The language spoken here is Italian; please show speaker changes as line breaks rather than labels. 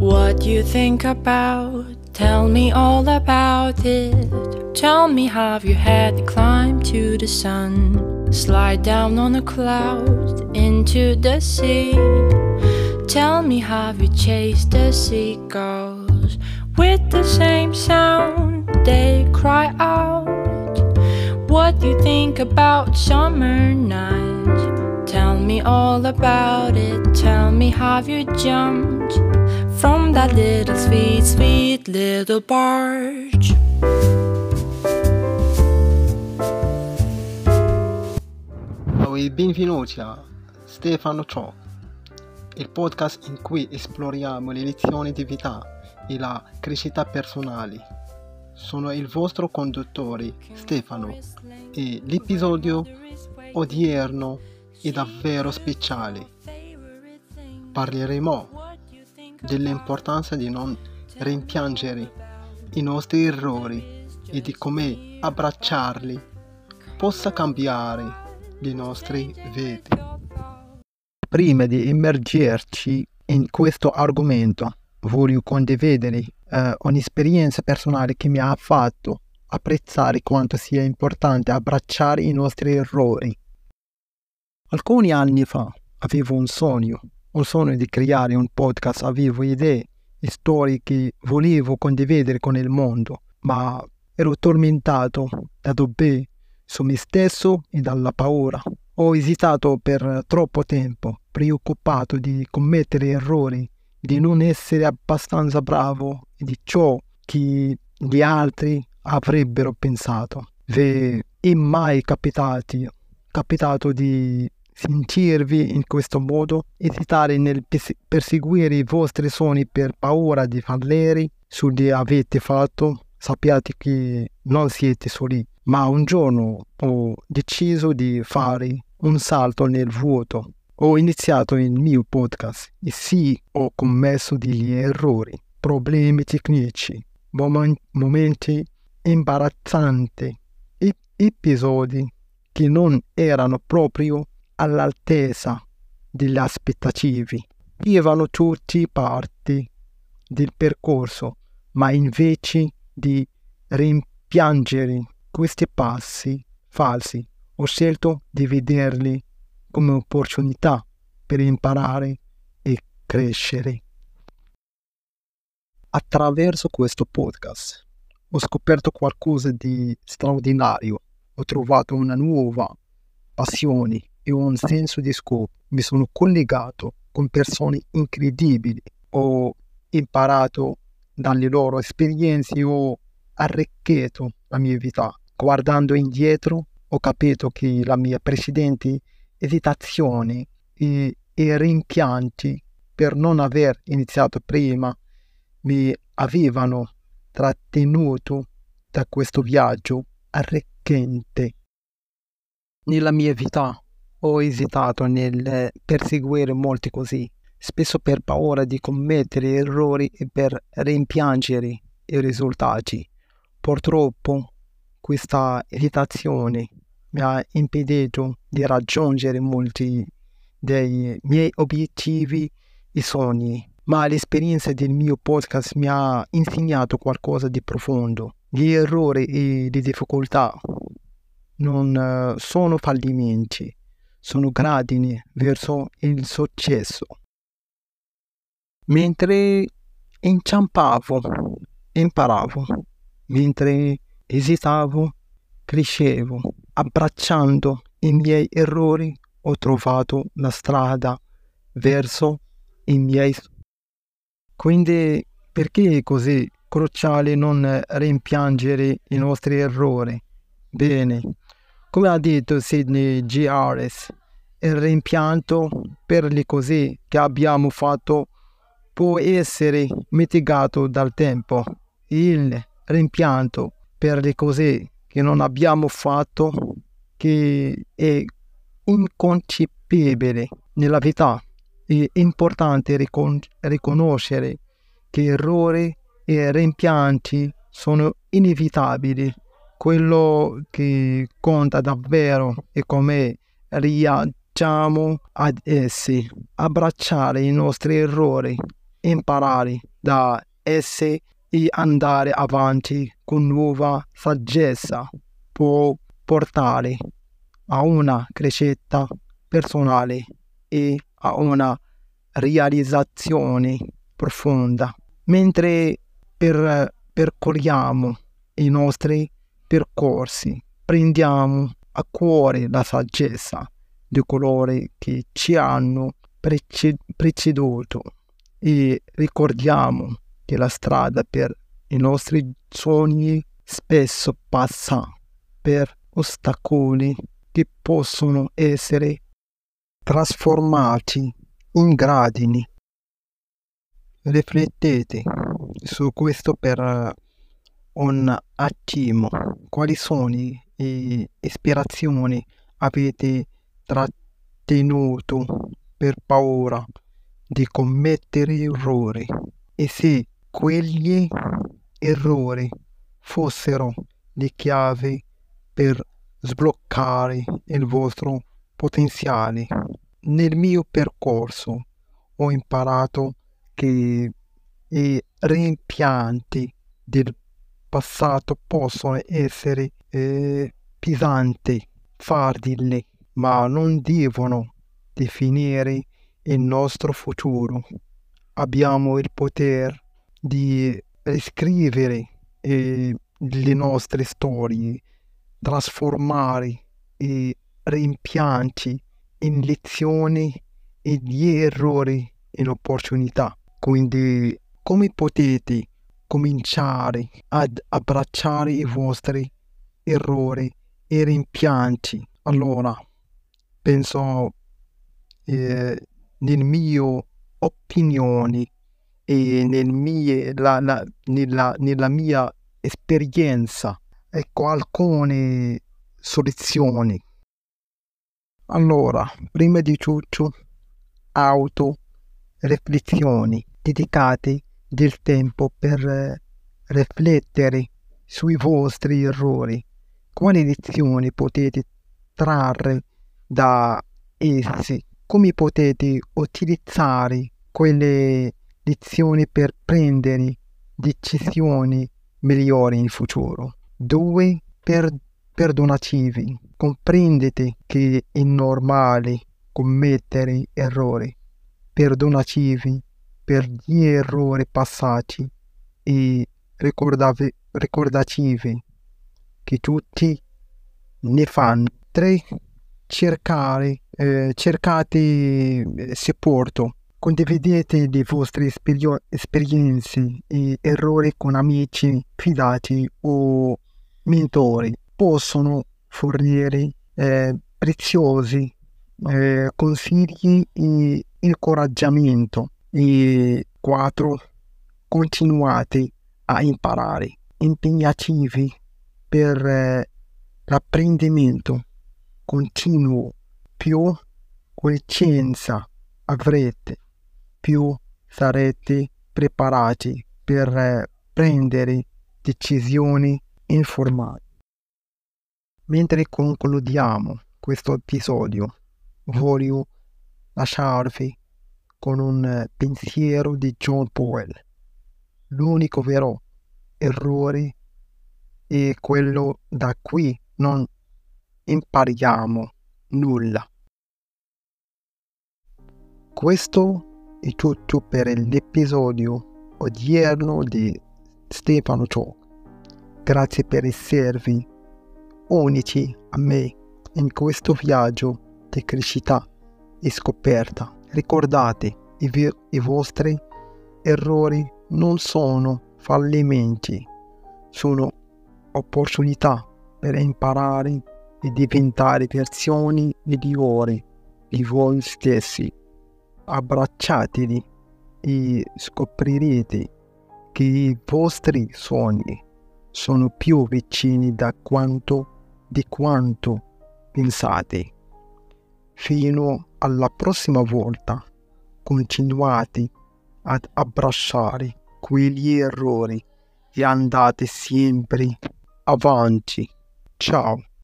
What you think about? Tell me all about it. Tell me how you had to climb to the sun, slide down on a cloud into the sea. Tell me how you chased the seagulls with the same sound they cry out. What you think about summer nights? Tell me all about it. Tell me how you jumped from that little sweet, sweet little barge.
E benvenuti a Stefano Ciò, il podcast in cui esploriamo le lezioni di vita e la crescita personale. Sono il vostro conduttore Stefano e l'episodio odierno è davvero speciale. Parleremo dell'importanza di non rimpiangere i nostri errori e di come abbracciarli possa cambiare le nostre vite. Prima di immergerci in questo argomento, voglio condividere eh, un'esperienza personale che mi ha fatto apprezzare quanto sia importante abbracciare i nostri errori. Alcuni anni fa avevo un sogno, un sogno di creare un podcast, avevo idee e storie che volevo condividere con il mondo, ma ero tormentato da dubbi su me stesso e dalla paura. Ho esitato per troppo tempo, preoccupato di commettere errori, di non essere abbastanza bravo e di ciò che gli altri avrebbero pensato. Vi è mai capitati, capitato di sentirvi in questo modo, esitare nel perseguire i vostri sogni per paura di fallire, su di avete fatto, sappiate che non siete soli, ma un giorno ho deciso di fare un salto nel vuoto. Ho iniziato il mio podcast e sì, ho commesso degli errori, problemi tecnici, momenti imbarazzanti, episodi che non erano proprio all'altezza delle aspettative. Erano tutti parti del percorso, ma invece di rimpiangere questi passi falsi, ho scelto di vederli come opportunità per imparare e crescere. Attraverso questo podcast ho scoperto qualcosa di straordinario, ho trovato una nuova passione e un senso di scopo. Mi sono collegato con persone incredibili, ho imparato dalle loro esperienze, ho arricchito la mia vita. Guardando indietro ho capito che la mia precedente esitazione e, e rimpianti per non aver iniziato prima mi avevano trattenuto da questo viaggio arricchente. Nella mia vita ho esitato nel perseguire molti così, spesso per paura di commettere errori e per rimpiangere i risultati. Purtroppo questa esitazione mi ha impedito di raggiungere molti dei miei obiettivi e sogni, ma l'esperienza del mio podcast mi ha insegnato qualcosa di profondo. Gli errori e le difficoltà non uh, sono fallimenti, sono gradini verso il successo. Mentre inciampavo, imparavo, mentre esitavo, crescevo, abbracciando i miei errori ho trovato la strada verso i miei quindi perché è così cruciale non rimpiangere i nostri errori? Bene, come ha detto Sidney G. Harris, il rimpianto per le cose che abbiamo fatto può essere mitigato dal tempo. Il rimpianto per le cose che non abbiamo fatto, che è inconcepibile nella vita. È importante ricon- riconoscere che errori e rimpianti sono inevitabili quello che conta davvero è come reagiamo ad essi, abbracciare i nostri errori, imparare da esse e andare avanti con nuova saggezza può portare a una crescita personale e a una realizzazione profonda. Mentre per, percorriamo i nostri percorsi, prendiamo a cuore la saggezza di coloro che ci hanno preceduto e ricordiamo che la strada per i nostri sogni spesso passa per ostacoli che possono essere trasformati in gradini. Riflettete su questo per un attimo. Quali sono le ispirazioni avete trattenuto per paura di commettere errori e se quegli errori fossero le chiavi per sbloccare il vostro potenziale. Nel mio percorso ho imparato che i rimpianti del passato possono essere eh, pesanti, fardili, ma non devono definire il nostro futuro. Abbiamo il potere di riscrivere eh, le nostre storie, trasformare i rimpianti in lezioni e gli errori in opportunità. Quindi come potete cominciare ad abbracciare i vostri errori e rimpianti? Allora, penso eh, nel mio opinione e nel mie, la, la, nella, nella mia esperienza ecco alcune soluzioni allora prima di tutto auto riflessioni dedicate del tempo per eh, riflettere sui vostri errori quali lezioni potete trarre da essi come potete utilizzare quelle lezioni per prendere decisioni migliori in futuro. 2. Per, perdonativi. Comprendete che è normale commettere errori. Perdonativi per gli errori passati e ricordativi che tutti ne fanno. 3 cercare, eh, cercate eh, supporto, condividete le vostre esperio- esperienze e errori con amici fidati o mentori. Possono fornire eh, preziosi eh, consigli e incoraggiamento. E 4. Continuate a imparare, impegnativi per eh, l'apprendimento continuo, più conoscenza avrete, più sarete preparati per eh, prendere decisioni informate. Mentre concludiamo questo episodio, voglio lasciarvi con un eh, pensiero di John Powell. L'unico vero errore è quello da cui non impariamo nulla. Questo è tutto per l'episodio odierno di Stefano Talk. Grazie per esservi unici a me in questo viaggio di crescita e scoperta. Ricordate, i, i vostri errori non sono fallimenti, sono opportunità per imparare e diventare versioni migliori di voi stessi. Abbracciateli e scoprirete che i vostri sogni sono più vicini da quanto, di quanto pensate. Fino alla prossima volta, continuate ad abbracciare quegli errori e andate sempre avanti. Ciao.